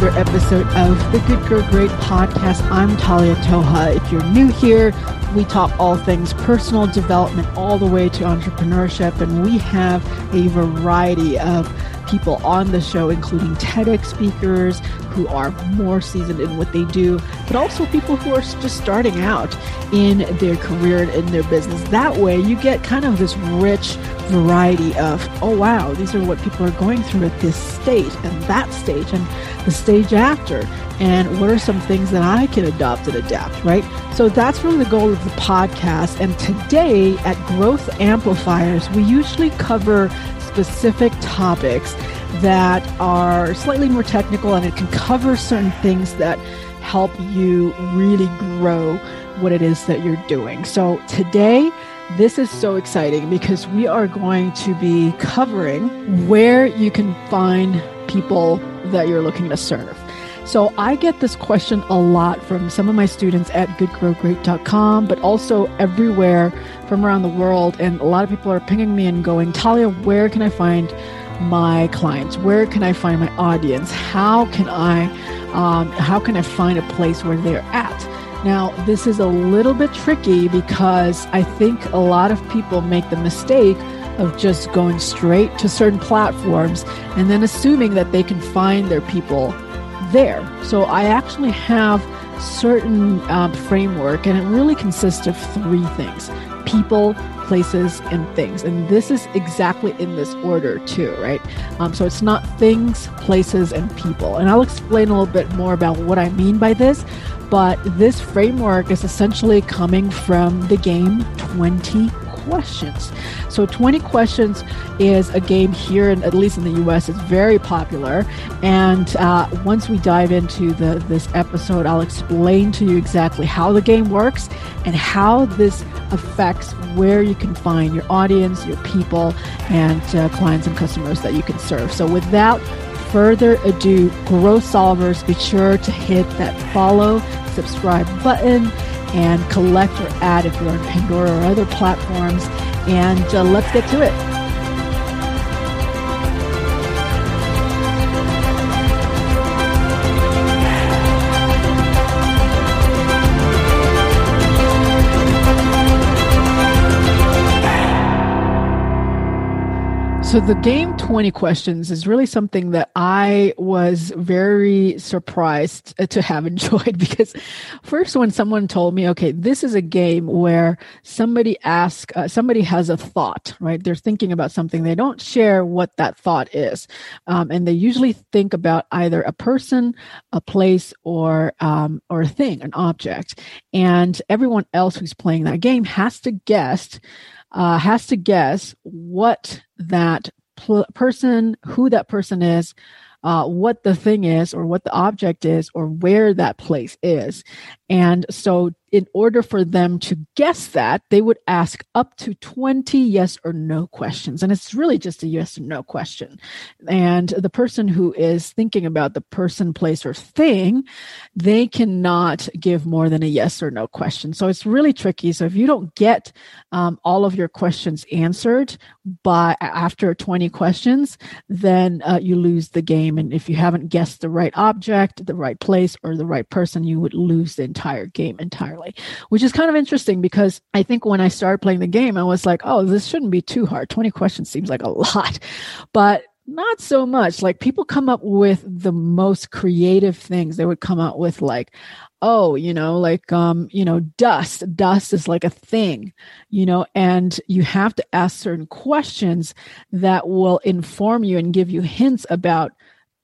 another episode of the Good Grow Great podcast. I'm Talia Toha. If you're new here, we talk all things personal development all the way to entrepreneurship, and we have a variety of people on the show, including TEDx speakers who are more seasoned in what they do, but also people who are just starting out in their career and in their business. That way, you get kind of this rich variety of, oh, wow, these are what people are going through at this stage and that stage and the stage after. And what are some things that I can adopt and adapt, right? So that's really the goal of the podcast. And today at Growth Amplifiers, we usually cover specific topics that are slightly more technical and it can cover certain things that help you really grow what it is that you're doing. So today, this is so exciting because we are going to be covering where you can find people that you're looking to serve. So I get this question a lot from some of my students at goodgrowgreat.com, but also everywhere from around the world. And a lot of people are pinging me and going, Talia, where can I find my clients? Where can I find my audience? How can I, um, how can I find a place where they're at? Now, this is a little bit tricky because I think a lot of people make the mistake of just going straight to certain platforms and then assuming that they can find their people there. So I actually have certain um, framework, and it really consists of three things: people, places, and things. And this is exactly in this order too, right? Um, so it's not things, places, and people. And I'll explain a little bit more about what I mean by this. But this framework is essentially coming from the game 20 questions. So 20 questions is a game here, and at least in the U.S., it's very popular. And uh, once we dive into the this episode, I'll explain to you exactly how the game works and how this affects where you can find your audience, your people, and uh, clients and customers that you can serve. So without further ado, growth solvers, be sure to hit that follow, subscribe button and collect or add if you're on Pandora or other platforms. And uh, let's get to it. So the game 20 questions is really something that I was very surprised to have enjoyed because first when someone told me, okay, this is a game where somebody asks, uh, somebody has a thought, right? They're thinking about something. They don't share what that thought is. Um, and they usually think about either a person, a place, or, um, or a thing, an object. And everyone else who's playing that game has to guess uh, has to guess what that pl- person, who that person is, uh, what the thing is, or what the object is, or where that place is. And so in order for them to guess that, they would ask up to 20 yes or no questions. And it's really just a yes or no question. And the person who is thinking about the person, place, or thing, they cannot give more than a yes or no question. So it's really tricky. So if you don't get um, all of your questions answered by after 20 questions, then uh, you lose the game. And if you haven't guessed the right object, the right place, or the right person, you would lose the entire game entirely entirely, which is kind of interesting because I think when I started playing the game, I was like, oh, this shouldn't be too hard. 20 questions seems like a lot. But not so much. Like people come up with the most creative things. They would come out with like, oh, you know, like um, you know, dust. Dust is like a thing, you know, and you have to ask certain questions that will inform you and give you hints about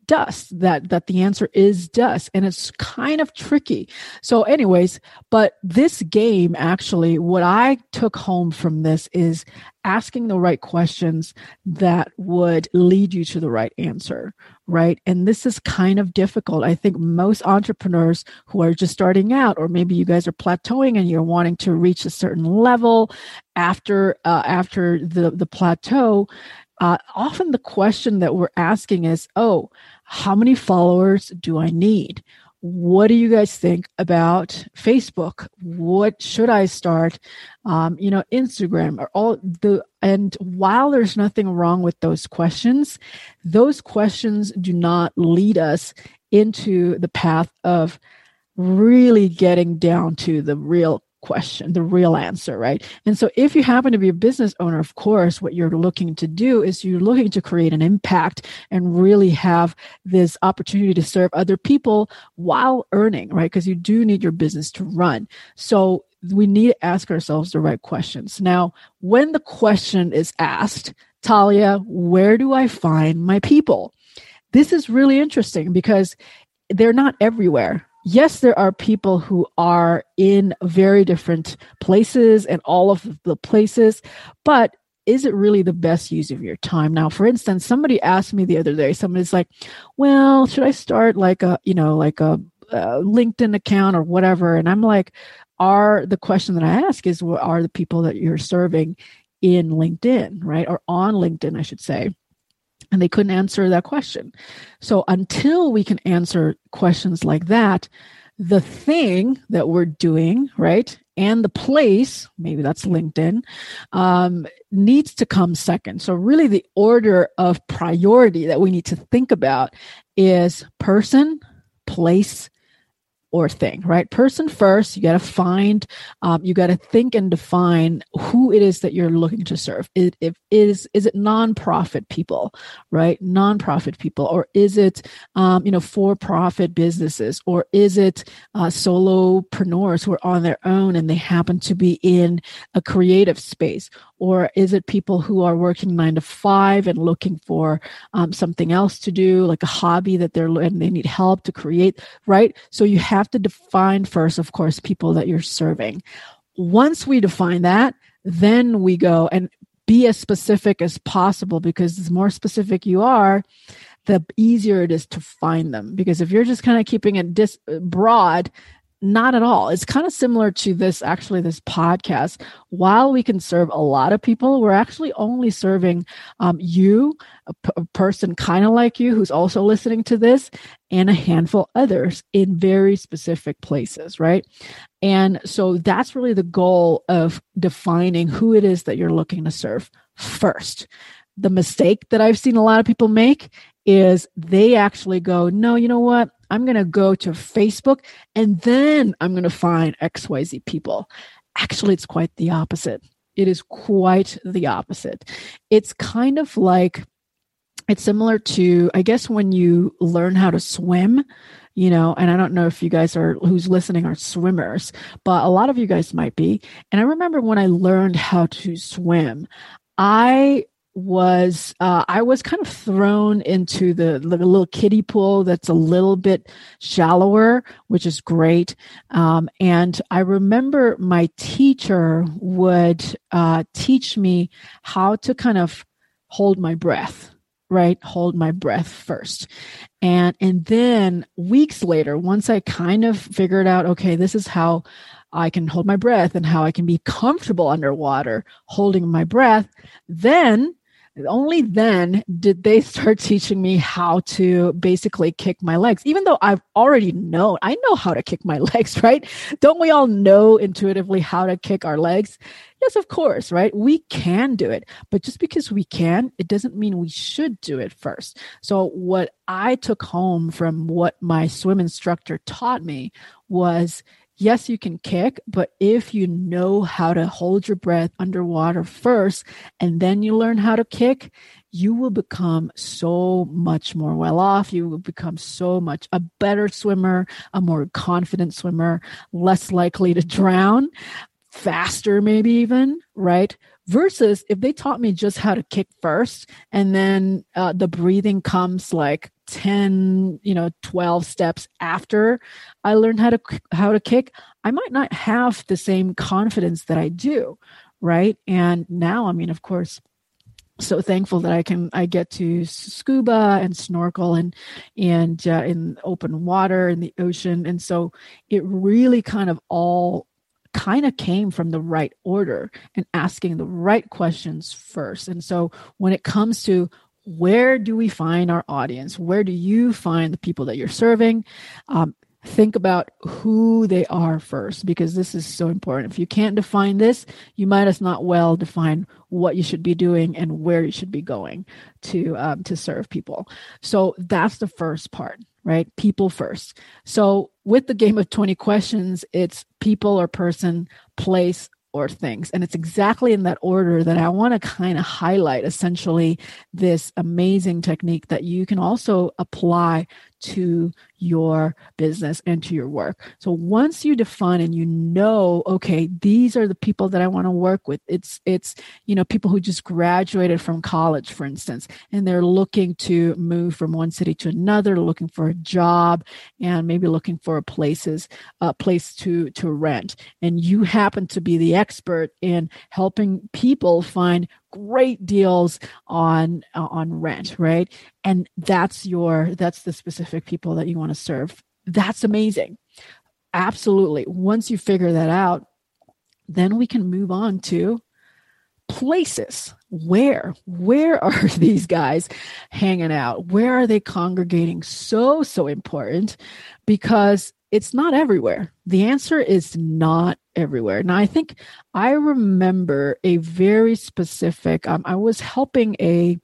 dust that that the answer is dust and it's kind of tricky. So anyways but this game actually what i took home from this is asking the right questions that would lead you to the right answer right? And this is kind of difficult. I think most entrepreneurs who are just starting out or maybe you guys are plateauing and you're wanting to reach a certain level after uh, after the the plateau uh, often the question that we're asking is, oh, how many followers do I need? what do you guys think about Facebook? What should I start? Um, you know, Instagram or all the, and while there's nothing wrong with those questions, those questions do not lead us into the path of really getting down to the real question, the real answer, right? And so if you happen to be a business owner, of course, what you're looking to do is you're looking to create an impact and really have this opportunity to serve other people while earning, right? Because you do need your business to run. So we need to ask ourselves the right questions. Now, when the question is asked, Talia, where do I find my people? This is really interesting because they're not everywhere yes, there are people who are in very different places and all of the places, but is it really the best use of your time? Now, for instance, somebody asked me the other day, somebody's like, well, should I start like a, you know, like a, a LinkedIn account or whatever? And I'm like, are the question that I ask is, what are the people that you're serving in LinkedIn, right? Or on LinkedIn, I should say and they couldn't answer that question. So until we can answer questions like that, the thing that we're doing, right, and the place, maybe that's LinkedIn, um, needs to come second. So really the order of priority that we need to think about is person, place, or thing, right? Person first, you got to find, um, you got to think and define who it is that you're looking to serve. It, if is is it nonprofit people, right? Nonprofit people, or is it um, you know for-profit businesses, or is it uh, solopreneurs who are on their own and they happen to be in a creative space, or is it people who are working nine to five and looking for um, something else to do, like a hobby that they're and they need help to create, right? So you have to define first, of course, people that you're serving. Once we define that, then we go and be as specific as possible because the more specific you are, the easier it is to find them. Because if you're just kind of keeping it dis- broad, not at all. It's kind of similar to this, actually, this podcast. While we can serve a lot of people, we're actually only serving um, you, a, p- a person kind of like you who's also listening to this, and a handful others in very specific places, right? And so that's really the goal of defining who it is that you're looking to serve first. The mistake that I've seen a lot of people make is they actually go, no, you know what? I'm going to go to Facebook and then I'm going to find XYZ people. Actually, it's quite the opposite. It is quite the opposite. It's kind of like, it's similar to, I guess, when you learn how to swim, you know, and I don't know if you guys are, who's listening are swimmers, but a lot of you guys might be. And I remember when I learned how to swim, I was uh, I was kind of thrown into the, the, little kiddie pool that's a little bit shallower, which is great. Um, and I remember my teacher would uh, teach me how to kind of hold my breath right hold my breath first and and then weeks later once i kind of figured out okay this is how I can hold my breath and how I can be comfortable underwater holding my breath, then only then did they start teaching me how to basically kick my legs even though i've already known i know how to kick my legs right? Don't we all know intuitively how to kick our legs? Yes of course right? We can do it but just because we can it doesn't mean we should do it first. So what i took home from what my swim instructor taught me was yes, you can kick, but if you know how to hold your breath underwater first and then you learn how to kick, you will become so much more well off. You will become so much a better swimmer, a more confident swimmer, less likely to drown, faster, maybe even, right? Versus if they taught me just how to kick first and then uh, the breathing comes like 10 you know 12 steps after i learned how to how to kick i might not have the same confidence that i do right? And now i mean of course so thankful that i can i get to scuba and snorkel and and uh, in open water in the ocean. And so it really kind of all kind of came from the right order and asking the right questions first. And so when it comes to where do we find our audience? Where do you find the people that you're serving? Um, think about who they are first because this is so important. If you can't define this, you might as not well define what you should be doing and where you should be going to um, to serve people. So that's the first part, right? People first. So with the game of 20 questions, it's people or person, place, or things. And it's exactly in that order that I want to kind of highlight essentially this amazing technique that you can also apply to your business and to your work. So once you define and you know, okay, these are the people that I want to work with. It's it's you know people who just graduated from college, for instance, and they're looking to move from one city to another, looking for a job, and maybe looking for a places a place to to rent. And you happen to be the expert in helping people find great deals on uh, on rent right? And that's your that's the specific people that you want to serve. That's amazing. Absolutely. Once you figure that out then we can move on to places. Where? Where are these guys hanging out? Where are they congregating? So so important because it's not everywhere. The answer is not everywhere. Now, I think I remember a very specific. Um, I was helping a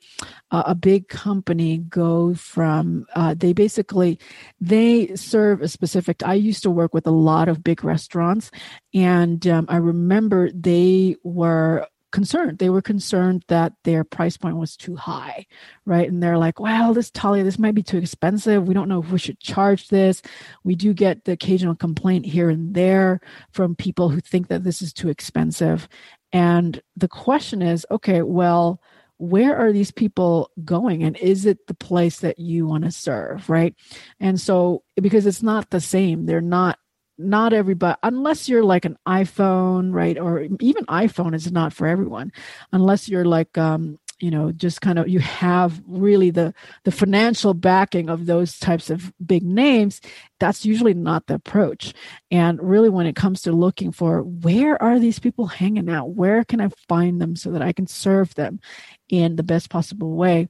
a big company go from. Uh, they basically they serve a specific. I used to work with a lot of big restaurants, and um, I remember they were concerned. They were concerned that their price point was too high, right? And they're like, well, this Talia, this might be too expensive. We don't know if we should charge this. We do get the occasional complaint here and there from people who think that this is too expensive. And the question is, okay, well, where are these people going and is it the place that you want to serve right and so because it's not the same they're not not everybody unless you're like an iphone right? Or even iphone is not for everyone. Unless you're like um you know just kind of you have really the the financial backing of those types of big names that's usually not the approach. And really when it comes to looking for where are these people hanging out? Where can i find them so that i can serve them in the best possible way?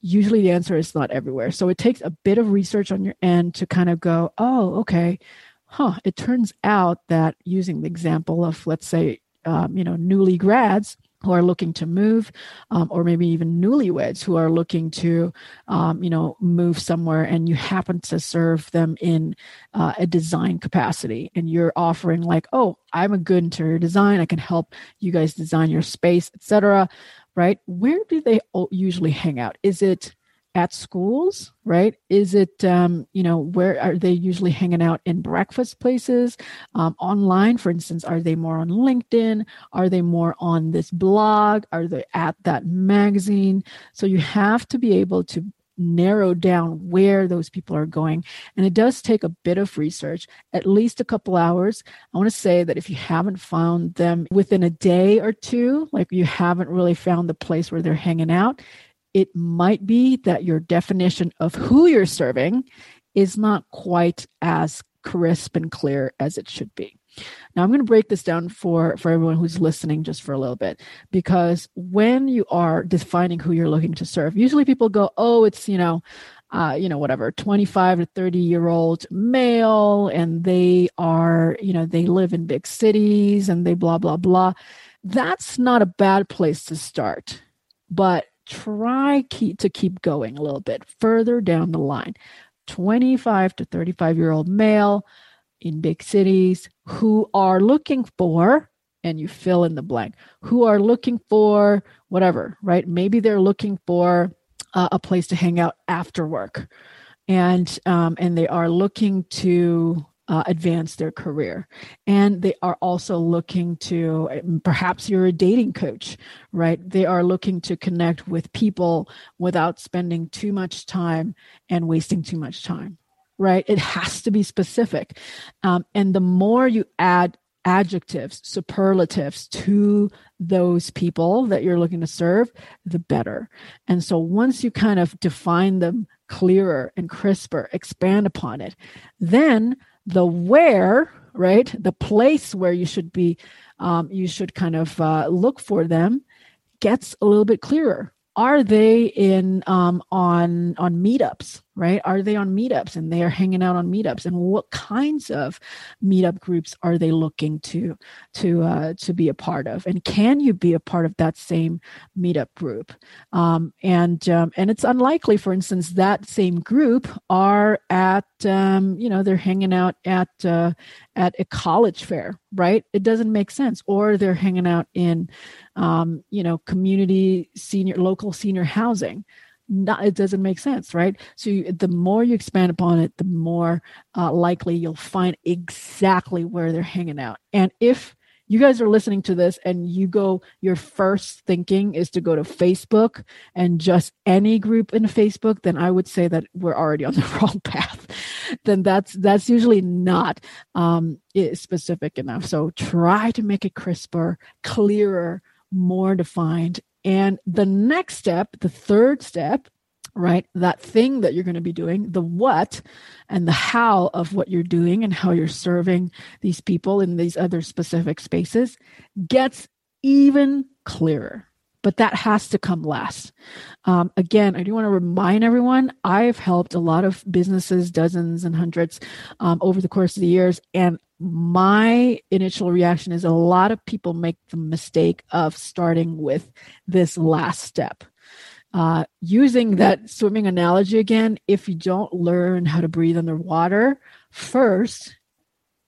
Usually the answer is not everywhere. So it takes a bit of research on your end to kind of go oh okay huh, it turns out that using the example of, let's say, um, you know, newly grads who are looking to move, um, or maybe even newlyweds who are looking to, um, you know, move somewhere, and you happen to serve them in uh, a design capacity, and you're offering like, oh, I'm a good interior design, I can help you guys design your space, etc. Right? Where do they usually hang out? Is it at schools right? Is it um, you know where are they usually hanging out in breakfast places? Um, online for instance are they more on linkedin? Are they more on this blog? Are they at that magazine? So you have to be able to narrow down where those people are going. And it does take a bit of research at least a couple hours. I want to say that if you haven't found them within a day or two like you haven't really found the place where they're hanging out it might be that your definition of who you're serving is not quite as crisp and clear as it should be. Now I'm going to break this down for for everyone who's listening just for a little bit because when you are defining who you're looking to serve, usually people go, "Oh, it's, you know, uh, you know, whatever, 25 to 30 year old male, and they are, you know, they live in big cities and they blah, blah, blah. That's not a bad place to start. But try keep, to keep going a little bit further down the line. 25 to 35 year old male in big cities who are looking for, and you fill in the blank, who are looking for whatever, right? Maybe they're looking for uh, a place to hang out after work. And um, and they are looking to uh, advance their career. And they are also looking to, perhaps you're a dating coach, right? They are looking to connect with people without spending too much time and wasting too much time, right? It has to be specific. Um, and the more you add adjectives, superlatives to those people that you're looking to serve, the better. And so once you kind of define them clearer and crisper, expand upon it, then the where right? The place where you should be um, you should kind of uh, look for them gets a little bit clearer. Are they in um, on on meetups right? Are they on meetups and they are hanging out on meetups? And what kinds of meetup groups are they looking to to uh, to be a part of? And can you be a part of that same meetup group? Um, and um, and it's unlikely, for instance, that same group are at um, you know they're hanging out at uh, at a college fair, right? It doesn't make sense. Or they're hanging out in um, you know community senior local senior housing not, it doesn't make sense, right? So you, the more you expand upon it, the more uh, likely you'll find exactly where they're hanging out. And if you guys are listening to this and you go, your first thinking is to go to Facebook and just any group in Facebook, then I would say that we're already on the wrong path. then that's that's usually not um, specific enough. So try to make it crisper, clearer, more defined, and the next step, the third step, right, that thing that you're going to be doing, the what and the how of what you're doing and how you're serving these people in these other specific spaces gets even clearer. But that has to come last. Um, again, I do want to remind everyone I've helped a lot of businesses, dozens and hundreds um, over the course of the years. And my initial reaction is a lot of people make the mistake of starting with this last step. Uh, using that swimming analogy again, if you don't learn how to breathe underwater first,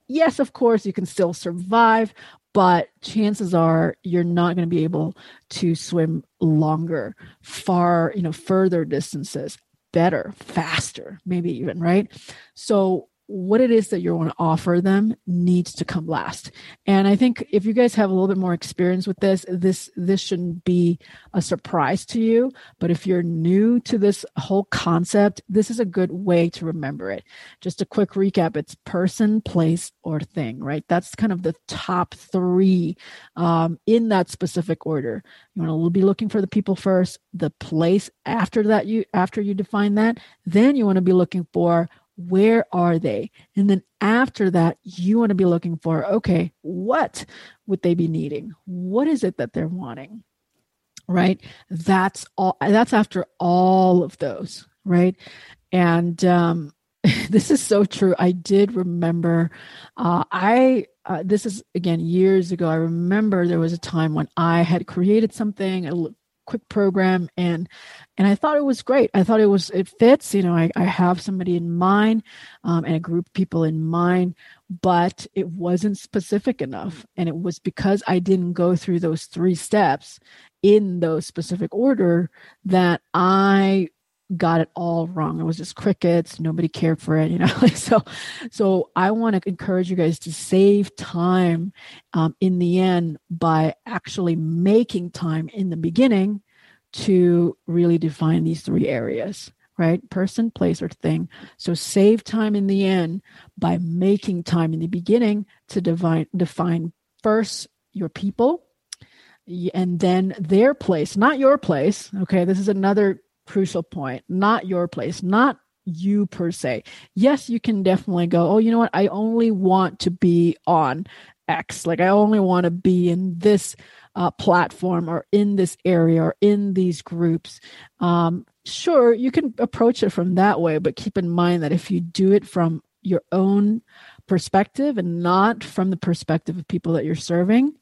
yes, of course, you can still survive, but chances are you're not going to be able to swim longer, far, you know, further distances, better, faster, maybe even, right? So what it is that you want to offer them needs to come last. And i think if you guys have a little bit more experience with this this this shouldn't be a surprise to you. But if you're new to this whole concept this is a good way to remember it. Just a quick recap it's person place or thing right? That's kind of the top three um, in that specific order. You want to be looking for the people first the place after that you after you define that. Then you want to be looking for where are they? And then after that, you want to be looking for okay, what would they be needing? What is it that they're wanting? Right? That's all, that's after all of those, right? And, um, this is so true. I did remember, uh, I, uh, this is again years ago. I remember there was a time when I had created something, quick program and and i thought it was great. I thought it was it fits you know i, I have somebody in mind um, and a group of people in mind but it wasn't specific enough and it was because i didn't go through those three steps in those specific order that i got it all wrong. It was just crickets. Nobody cared for it, you know. so, so I want to encourage you guys to save time um, in the end by actually making time in the beginning to really define these three areas, right? Person, place, or thing. So save time in the end by making time in the beginning to define define first your people and then their place, not your place. Okay, this is another crucial point, not your place, not you per se. Yes, you can definitely go, oh, you know what? I only want to be on X. Like, I only want to be in this uh, platform or in this area or in these groups. Um, sure, you can approach it from that way, but keep in mind that if you do it from your own perspective and not from the perspective of people that you're serving,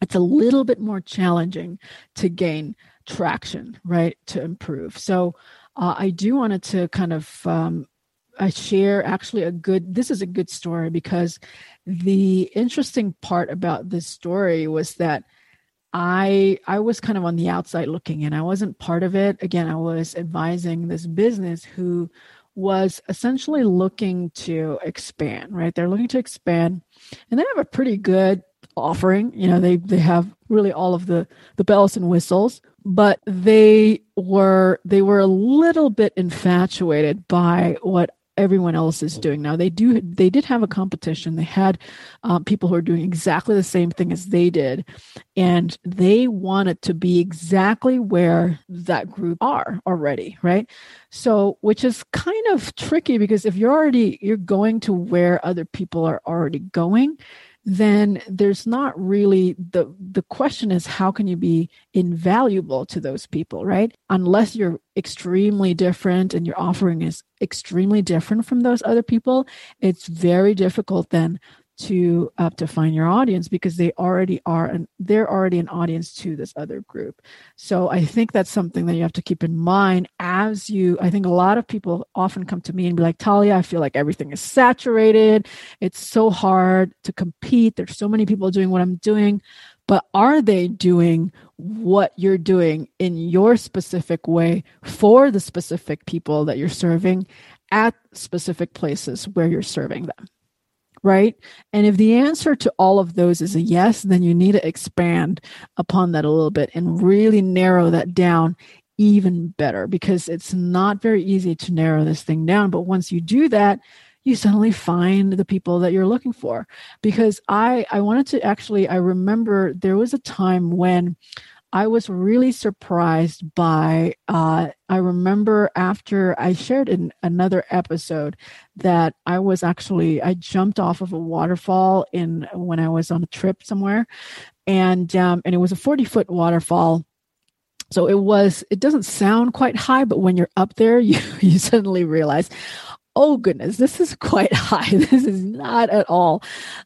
it's a little bit more challenging to gain traction, right, to improve. So uh, I do wanted to kind of um, I share actually a good. This is a good story because the interesting part about this story was that I I was kind of on the outside looking in. I wasn't part of it. Again, I was advising this business who was essentially looking to expand, right? They're looking to expand and they have a pretty good offering. You know, they they have really all of the the bells and whistles, but they were they were a little bit infatuated by what everyone else is doing. Now they do they did have a competition. They had um, people who are doing exactly the same thing as they did and they wanted to be exactly where that group are already right? So which is kind of tricky because if you're already you're going to where other people are already going then there's not really the the question is how can you be invaluable to those people right? Unless you're extremely different and your offering is extremely different from those other people it's very difficult then to uh, to find your audience because they already are and they're already an audience to this other group. So i think that's something that you have to keep in mind as you i think a lot of people often come to me and be like talia i feel like everything is saturated. It's so hard to compete. There's so many people doing what i'm doing. But are they doing what you're doing in your specific way for the specific people that you're serving at specific places where you're serving them right? And if the answer to all of those is a yes, then you need to expand upon that a little bit and really narrow that down even better because it's not very easy to narrow this thing down. But once you do that, you suddenly find the people that you're looking for. Because I, I wanted to actually, I remember there was a time when I was really surprised by. Uh, I remember after I shared in another episode that I was actually I jumped off of a waterfall in when I was on a trip somewhere, and um, and it was a forty foot waterfall. So it was. It doesn't sound quite high, but when you're up there, you you suddenly realize, oh goodness, this is quite high. This is not at all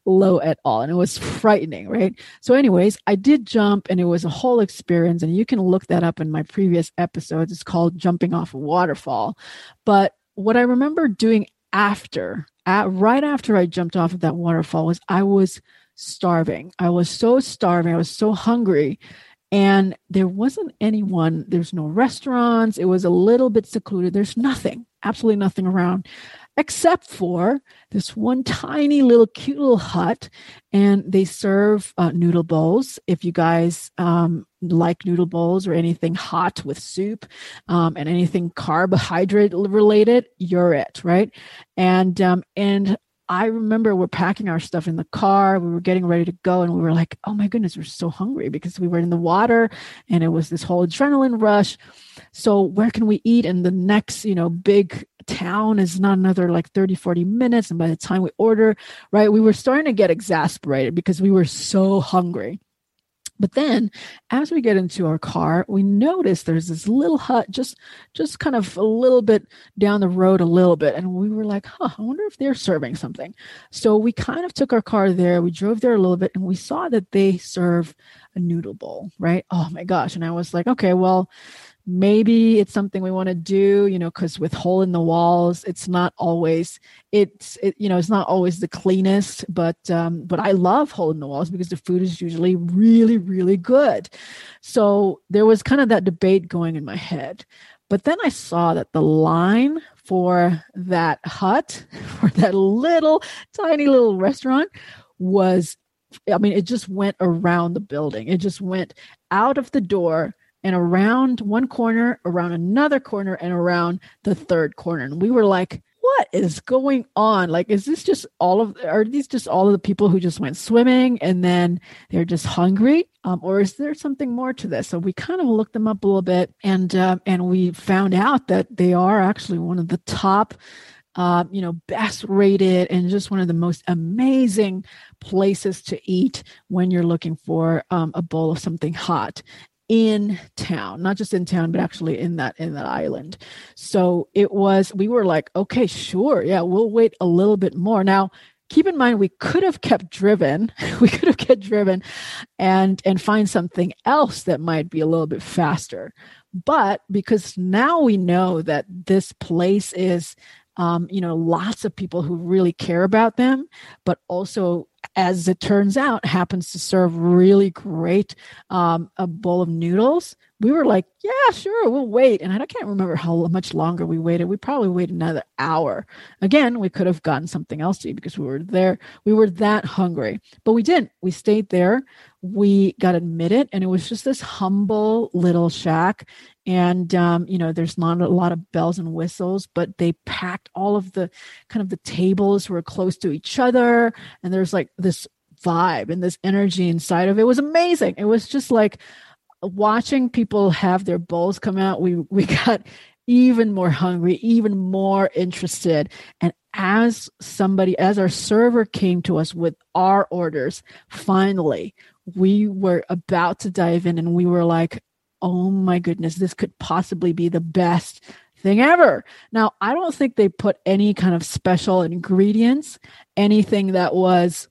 low at all. And it was frightening, right? So, anyways, I did jump and it was a whole experience. And you can look that up in my previous episodes. It's called Jumping Off a Waterfall. But what I remember doing after, at, right after I jumped off of that waterfall, was I was starving. I was so starving. I was so hungry and there wasn't anyone there's no restaurants it was a little bit secluded there's nothing absolutely nothing around except for this one tiny little cute little hut and they serve uh, noodle bowls. If you guys um, like noodle bowls or anything hot with soup um, and anything carbohydrate related you're it right? And um, and I remember we're packing our stuff in the car. We were getting ready to go, and we were like, oh my goodness, we're so hungry because we were in the water and it was this whole adrenaline rush. So, where can we eat? And the next, you know, big town is not another like 30, 40 minutes. And by the time we order, right, we were starting to get exasperated because we were so hungry. But then as we get into our car, we notice there's this little hut just just kind of a little bit down the road a little bit. And we were like, huh, I wonder if they're serving something. So we kind of took our car there, we drove there a little bit, and we saw that they serve a noodle bowl, right? Oh my gosh. And I was like, okay, well, maybe it's something we want to do you know because with hole in the walls it's not always it's it, you know it's not always the cleanest but um but i love hole in the walls because the food is usually really really good so there was kind of that debate going in my head but then i saw that the line for that hut for that little tiny little restaurant was I mean, it just went around the building. It just went out of the door and around one corner, around another corner, and around the third corner. And we were like, what is going on? Like, is this just all of, are these just all of the people who just went swimming and then they're just hungry? Um, or is there something more to this? So we kind of looked them up a little bit and, uh, and we found out that they are actually one of the top uh, you know, best rated and just one of the most amazing places to eat when you're looking for um, a bowl of something hot in town not just in town but actually in that in that island. So it was we were like okay sure yeah we'll wait a little bit more. Now keep in mind we could have kept driven we could have kept driven and and find something else that might be a little bit faster. But because now we know that this place is um, you know lots of people who really care about them but also as it turns out, happens to serve really great um, a bowl of noodles. We were like, yeah, sure, we'll wait. And I can't remember how much longer we waited. We probably waited another hour. Again, we could have gotten something else to eat because we were there. We were that hungry, but we didn't. We stayed there. We got admitted, and it was just this humble little shack and um, you know there's not a lot of bells and whistles but they packed all of the kind of the tables were close to each other and there's like this vibe and this energy inside of it. it was amazing it was just like watching people have their bowls come out we we got even more hungry, even more interested. And as somebody, as our server came to us with our orders, finally, we were about to dive in and we were like, oh my goodness, this could possibly be the best thing ever. Now, I don't think they put any kind of special ingredients, anything that was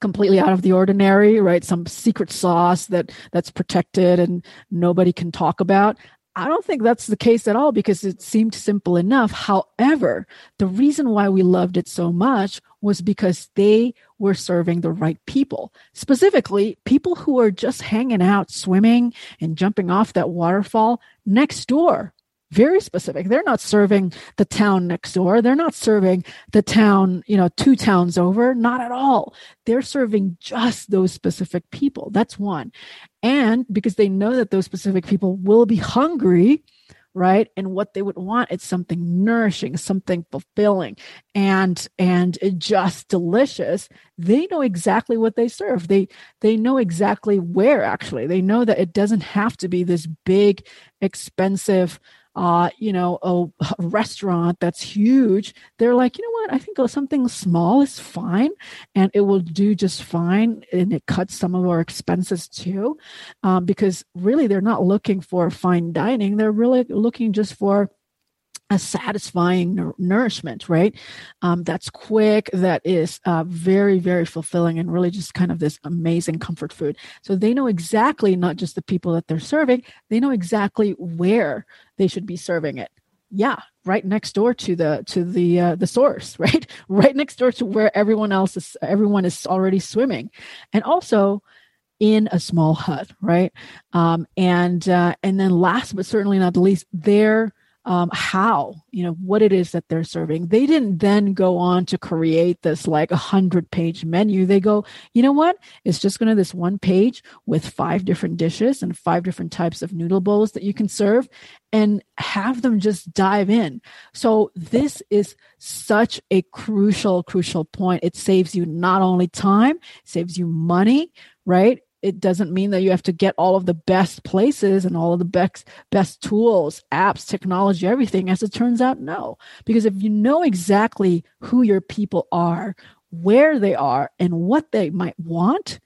completely out of the ordinary, right? Some secret sauce that that's protected and nobody can talk about. I don't think that's the case at all because it seemed simple enough. However, the reason why we loved it so much was because they were serving the right people. Specifically, people who are just hanging out, swimming and jumping off that waterfall next door very specific. They're not serving the town next door. They're not serving the town, you know, two towns over. Not at all. They're serving just those specific people. That's one. And because they know that those specific people will be hungry, right? And what they would want it's something nourishing something fulfilling. And and just delicious. They know exactly what they serve. They they know exactly where actually. They know that it doesn't have to be this big expensive uh, you know, a, a, restaurant that's huge, they're like, you know what? I think something small is fine and it will do just fine. And it cuts some of our expenses too. Um, because really, they're not looking for fine dining. They're really looking just for a satisfying nourishment, right? Um, that's quick, that is uh, very, very fulfilling, and really just kind of this amazing comfort food. So they know exactly not just the people that they're serving, they know exactly where they should be serving it. Yeah, right next door to the to the uh, the source, right? Right next door to where everyone else is, everyone is already swimming, and also in a small hut, right? Um, and uh, and then last but certainly not the least, they're um, how you know what it is that they're serving. They didn't then go on to create this like a hundred page menu. They go you know what? It's just going to this one page with five different dishes and five different types of noodle bowls that you can serve and have them just dive in. So this is such a crucial crucial point. It saves you not only time saves you money right it doesn't mean that you have to get all of the best places and all of the best best tools apps technology everything. As it turns out no. Because if you know exactly who your people are where they are and what they might want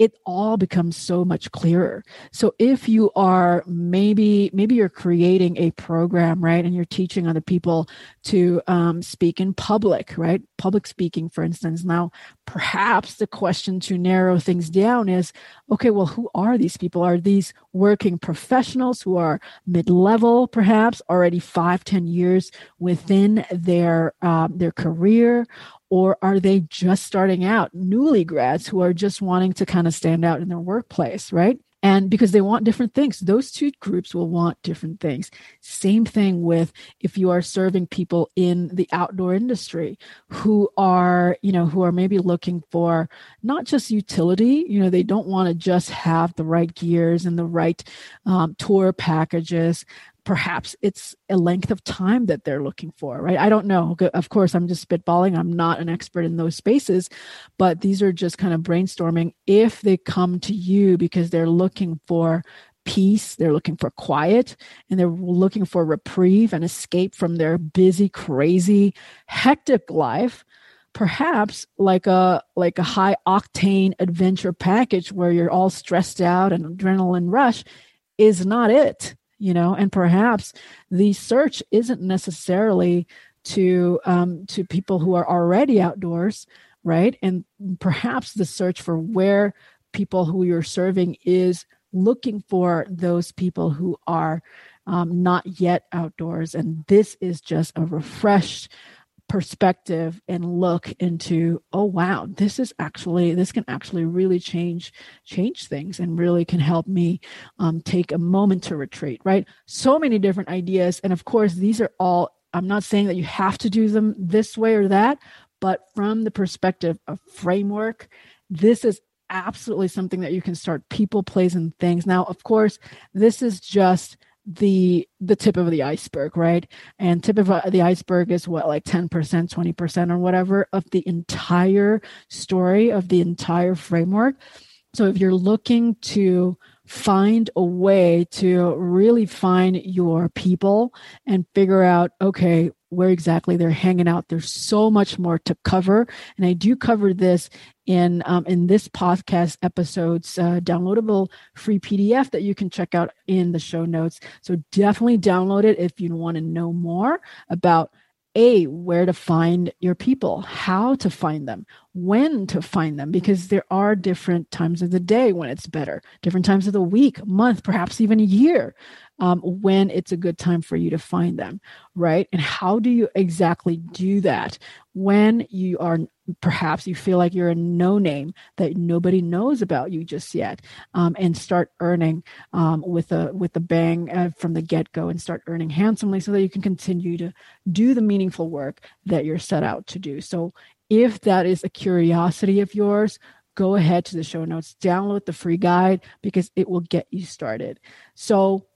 it all becomes so much clearer. So if you are maybe maybe you're creating a program right and you're teaching other people to um, speak in public right? Public speaking for instance. Now perhaps the question to narrow things down is okay well who are these people? Are these working professionals who are mid-level perhaps already five ten years within their uh, their career or are they just starting out, newly grads who are just wanting to kind of stand out in their workplace, right? And because they want different things, those two groups will want different things. Same thing with if you are serving people in the outdoor industry who are, you know, who are maybe looking for not just utility, you know, they don't want to just have the right gears and the right um, tour packages, perhaps it's a length of time that they're looking for right? I don't know. Of course i'm just spitballing. I'm not an expert in those spaces but these are just kind of brainstorming if they come to you because they're looking for peace they're looking for quiet and they're looking for reprieve and escape from their busy crazy hectic life. Perhaps like a like a high octane adventure package where you're all stressed out and adrenaline rush is not it you know and perhaps the search isn't necessarily to um, to people who are already outdoors right? And perhaps the search for where people who you're serving is looking for those people who are um, not yet outdoors. And this is just a refreshed perspective and look into oh wow this is actually this can actually really change change things and really can help me um, take a moment to retreat right? So many different ideas. And of course these are all i'm not saying that you have to do them this way or that but from the perspective of framework this is absolutely something that you can start people plays and things. Now of course this is just the the tip of the iceberg right and tip of uh, the iceberg is what like 10% 20% or whatever of the entire story of the entire framework So if you're looking to find a way to really find your people and figure out, okay, where exactly they're hanging out. There's so much more to cover, and I do cover this in um, in this podcast episode's uh, downloadable free PDF that you can check out in the show notes. So definitely download it if you want to know more about a where to find your people how to find them when to find them because there are different times of the day when it's better different times of the week month perhaps even a year um, when it's a good time for you to find them, right? And how do you exactly do that when you are perhaps you feel like you're a no name that nobody knows about you just yet, um, and start earning um, with a with a bang uh, from the get go, and start earning handsomely so that you can continue to do the meaningful work that you're set out to do. So if that is a curiosity of yours, go ahead to the show notes, download the free guide because it will get you started. So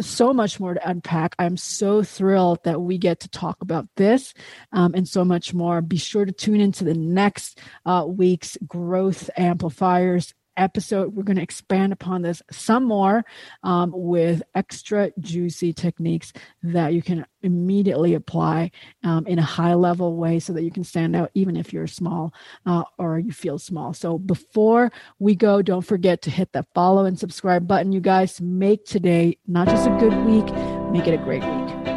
so much more to unpack. I'm so thrilled that we get to talk about this um, and so much more. Be sure to tune into the next uh, week's Growth Amplifiers episode, we're going to expand upon this some more um, with extra juicy techniques that you can immediately apply um, in a high level way so that you can stand out even if you're small uh, or you feel small. So before we go, don't forget to hit that follow and subscribe button, you guys. Make today not just a good week, make it a great week.